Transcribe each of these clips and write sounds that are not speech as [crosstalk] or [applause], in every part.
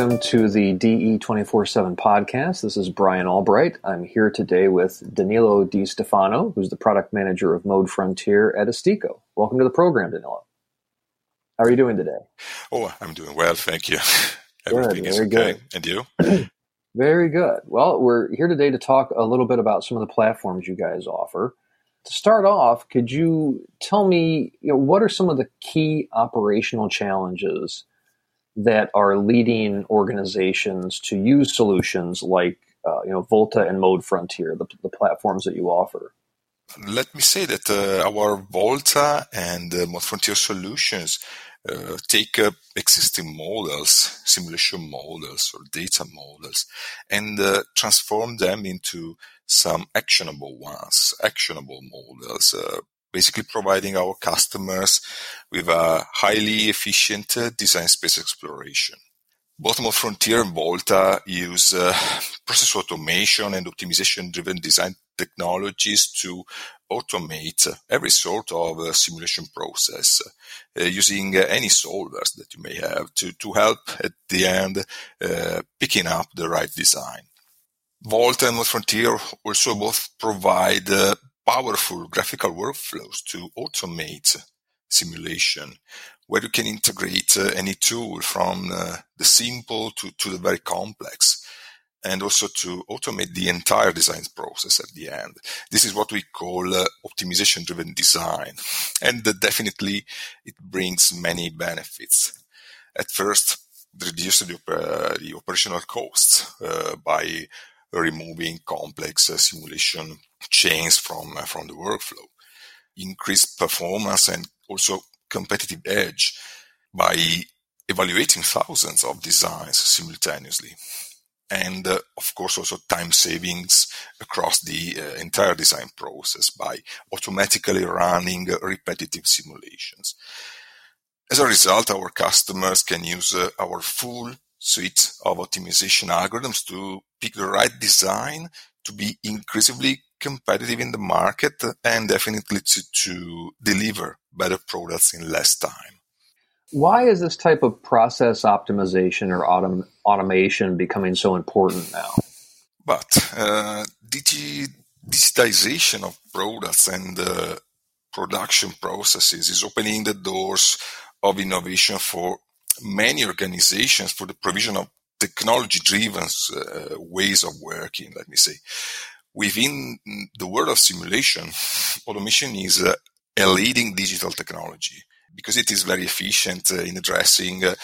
welcome to the DE 24 7 podcast. This is Brian Albright. I'm here today with Danilo Di Stefano, who's the product manager of Mode Frontier at ESTECO. Welcome to the program, Danilo. How are you doing today? Oh, I'm doing well, thank you. [laughs] Everything good, okay. Good. And you? [clears throat] very good. Well, we're here today to talk a little bit about some of the platforms you guys offer. To start off, could you tell me, you know, what are some of the key operational challenges that are leading organizations to use solutions like uh, you know Volta and Mode Frontier, the, the, platforms that you offer? Let me say that uh, our Volta and uh, Mode Frontier solutions uh, take existing models, simulation models or data models, and uh, transform them into some actionable ones, actionable models, uh, basically providing our customers with a highly efficient uh, design space exploration. Both Mode Frontier and Volta use uh, process automation and optimization driven design technologies to automate every sort of uh, simulation process uh, using uh, any solvers that you may have to, to help at the end uh, picking up the right design. Volta and Frontier also both provide powerful graphical workflows to automate simulation where you can integrate uh, any tool from uh, the simple to, to the very complex and also to automate the entire design process at the end. This is what we call uh, optimization driven design. And definitely it brings many benefits. At first, reduce the, uh, the operational costs uh, by removing complex uh, simulation chains from from the workflow, increased performance, and also competitive edge by evaluating thousands of designs simultaneously. And uh, of course, also time savings across the uh, entire design process by automatically running repetitive simulations. As a result, our customers can use uh, our full suite of optimization algorithms to pick the right design to be increasingly competitive in the market and definitely to, to deliver better products in less time. Why is this type of process optimization or autom- automation becoming so important now? But uh, digi- digitization of products and uh, production processes is opening the doors of innovation for many organizations for the provision of technology driven uh, ways of working, let me say. Within the world of simulation, [laughs] automation is a leading digital technology because it is very efficient uh, in addressing uh,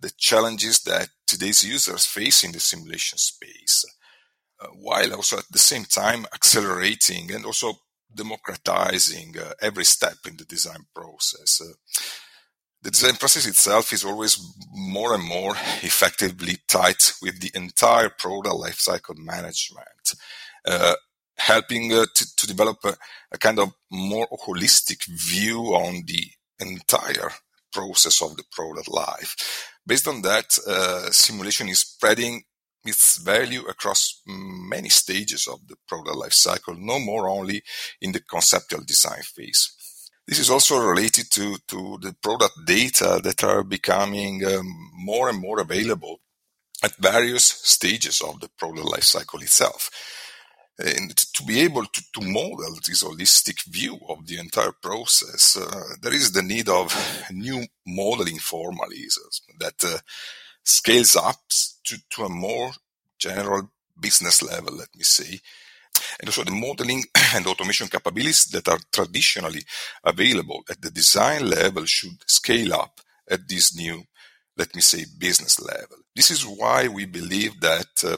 the challenges that today's users face in the simulation space, uh, while also at the same time accelerating and also democratizing every step in the design process. The design process itself is always more and more effectively tied with the entire product lifecycle management, helping uh, to, to, develop a, a, kind of more holistic view on the entire process of the product life. Based on that, uh, simulation is spreading its value across many stages of the product lifecycle, no more only in the conceptual design phase. This is also related to, to the product data that are becoming um, more and more available at various stages of the product lifecycle itself. And to be able to, to model this holistic view of the entire process, uh, there is the need of new modeling formalisms that uh, scales up to, to a more general business level, let me say, and also the modeling [clears throat] and automation capabilities that are traditionally available at the design level should scale up at this new, let me say, business level. This is why we believe that uh,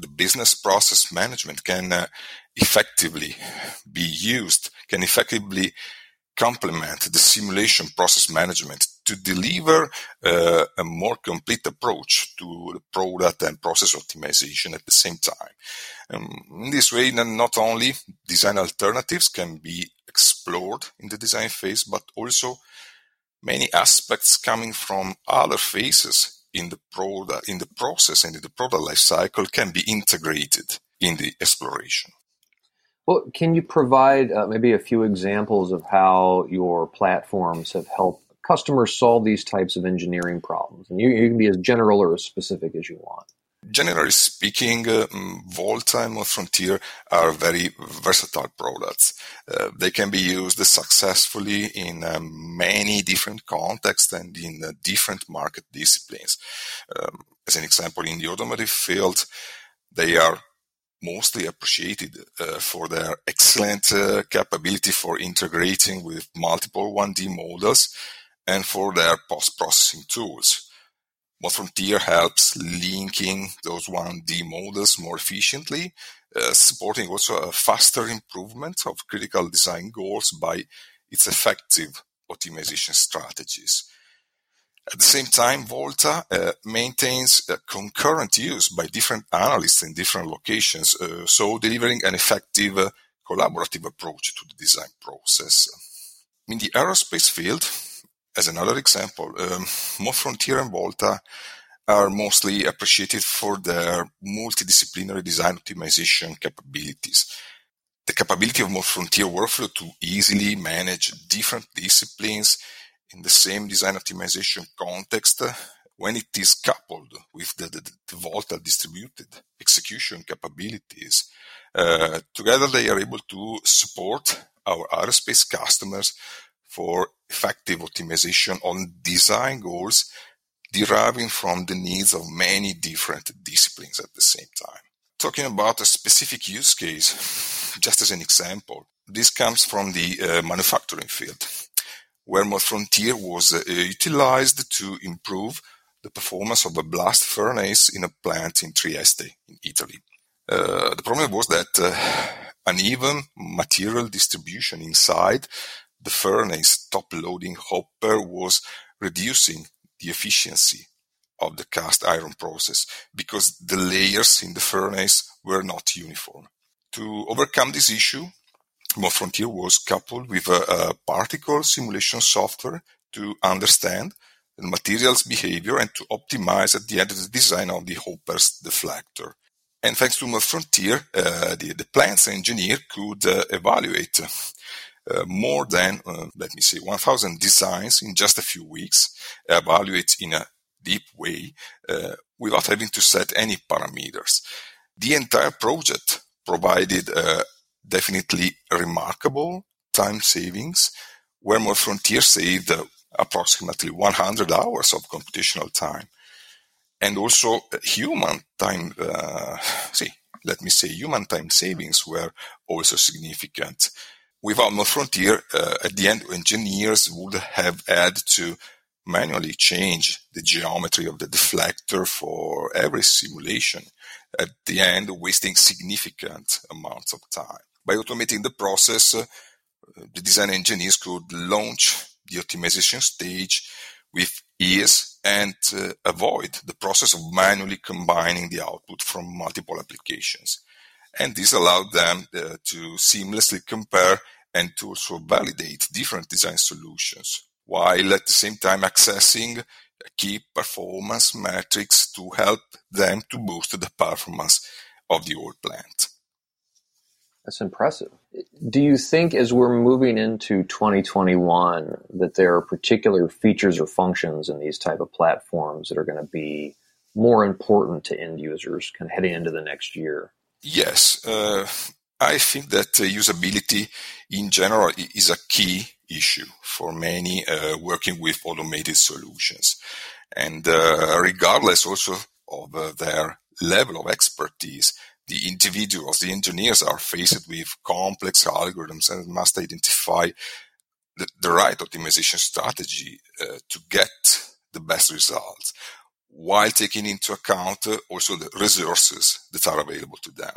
the business process management can uh, effectively be used, can effectively complement the simulation process management to deliver uh, a more complete approach to product and process optimization at the same time. Um, in this way, not only design alternatives can be explored in the design phase, but also many aspects coming from other phases in the product, in the process and in the product life cycle can be integrated in the exploration. Well, can you provide uh, maybe a few examples of how your platforms have helped customers solve these types of engineering problems? And you, you can be as general or as specific as you want. Generally speaking, uh, mm, Volta and Frontier are very versatile products. Uh, they can be used successfully in uh, many different contexts and in uh, different market disciplines. Um, as an example, in the automotive field, they are mostly appreciated uh, for their excellent uh, capability for integrating with multiple 1D models and for their post-processing tools. Frontier helps linking those 1D models more efficiently, uh, supporting also a faster improvement of critical design goals by its effective optimization strategies. At the same time, Volta uh, maintains concurrent use by different analysts in different locations, uh, so delivering an effective uh, collaborative approach to the design process. In the aerospace field, as another example, um, Frontier and Volta are mostly appreciated for their multidisciplinary design optimization capabilities. The capability of Frontier workflow to easily manage different disciplines in the same design optimization context when it is coupled with the, the, the Volta distributed execution capabilities. Uh, together, they are able to support our aerospace customers for effective optimization on design goals deriving from the needs of many different disciplines at the same time. Talking about a specific use case, [laughs] just as an example, this comes from the uh, manufacturing field where Frontier was uh, utilized to improve the performance of a blast furnace in a plant in Trieste, in Italy. Uh, the problem was that uh, uneven material distribution inside the furnace top loading hopper was reducing the efficiency of the cast iron process because the layers in the furnace were not uniform. To overcome this issue, Frontier was coupled with a, a particle simulation software to understand the material's behavior and to optimize at the end the design of the hopper's deflector. And thanks to Frontier, uh, the, the plant's engineer could uh, evaluate uh, more than, uh, let me say, 1000 designs in just a few weeks, evaluate in a deep way uh, without having to set any parameters. The entire project provided uh, definitely remarkable time savings, where Mode Frontier saved uh, approximately 100 hours of computational time. And also human time, uh, [sighs] see, let me say human time savings were also significant. Without Mode Frontier, uh, at the end, engineers would have had to manually change the geometry of the deflector for every simulation, at the end wasting significant amounts of time. By automating the process, uh, the design engineers could launch the optimization stage with ease and uh, avoid the process of manually combining the output from multiple applications. And this allowed them uh, to seamlessly compare and to also validate different design solutions, while at the same time accessing key performance metrics to help them to boost the performance of the whole plant. That's impressive. Do you think as we're moving into 2021 that there are particular features or functions in these type of platforms that are going to be more important to end users kind of heading into the next year? Yes. Uh, I think that uh, usability in general is a key issue for many uh, working with automated solutions. And regardless also of their level of expertise, the individuals, the engineers are faced with complex algorithms and must identify the, the right optimization strategy uh, to get the best results while taking into account uh, also the resources that are available to them.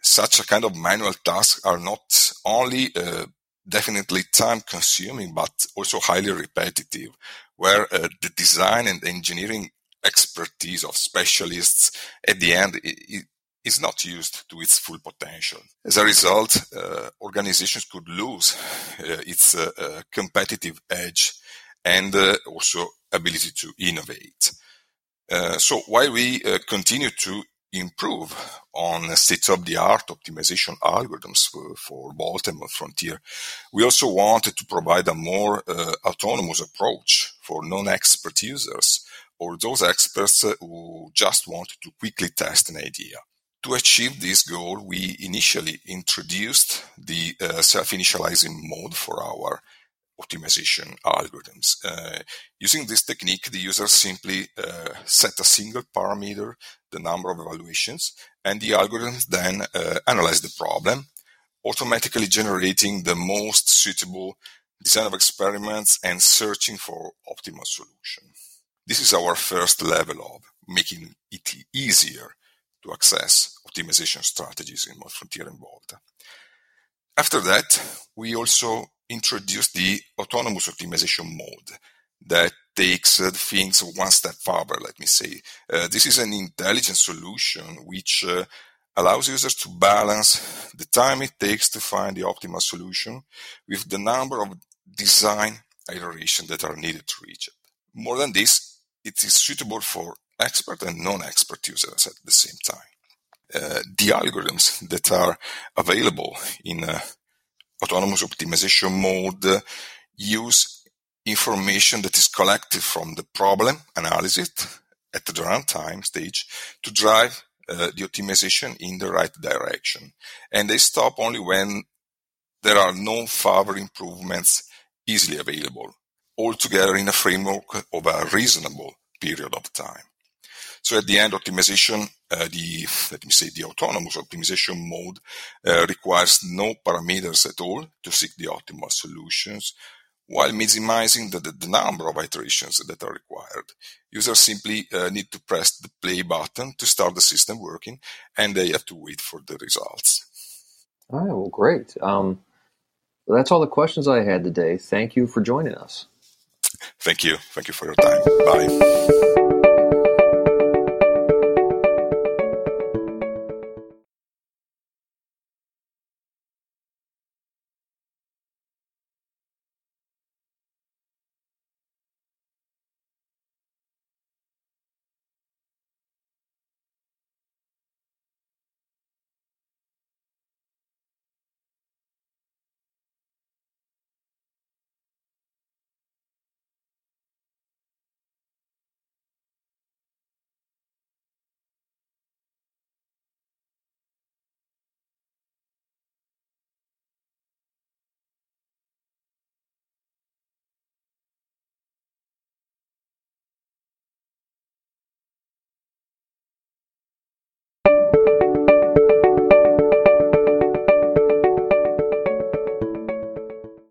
Such a kind of manual tasks are not only uh, definitely time consuming, but also highly repetitive, where uh, the design and engineering expertise of specialists at the end is not used to its full potential. As a result, uh, organizations could lose uh, its uh, competitive edge and also ability to innovate. Uh, so while we uh, continue to improve on state-of-the-art optimization algorithms for, for Baltimore Frontier, we also wanted to provide a more uh, autonomous approach for non-expert users or those experts who just want to quickly test an idea. To achieve this goal, we initially introduced the uh, self-initializing mode for our optimization algorithms. Uh, using this technique, the user simply uh, set a single parameter, the number of evaluations, and the algorithms then uh, analyze the problem, automatically generating the most suitable design of experiments and searching for optimal solution. This is our first level of making it easier to access optimization strategies in Frontier and Volta. After that, we also introduced the autonomous optimization mode that takes uh, things one step further, let me say. Uh, this is an intelligent solution which uh, allows users to balance the time it takes to find the optimal solution with the number of design iterations that are needed to reach it. More than this, it is suitable for expert and non-expert users at the same time. Uh, the algorithms that are available in uh, autonomous optimization mode use information that is collected from the problem analysis at the runtime stage to drive uh, the optimization in the right direction. And they stop only when there are no further improvements easily available, altogether in a framework of a reasonable period of time. So at the end, optimization, uh, the, let me say, the autonomous optimization mode uh, requires no parameters at all to seek the optimal solutions while minimizing the, the, the number of iterations that are required. Users simply uh, need to press the play button to start the system working and they have to wait for the results. All right, well, great. Um, that's all the questions I had today. Thank you for joining us. Thank you. Thank you for your time. Bye.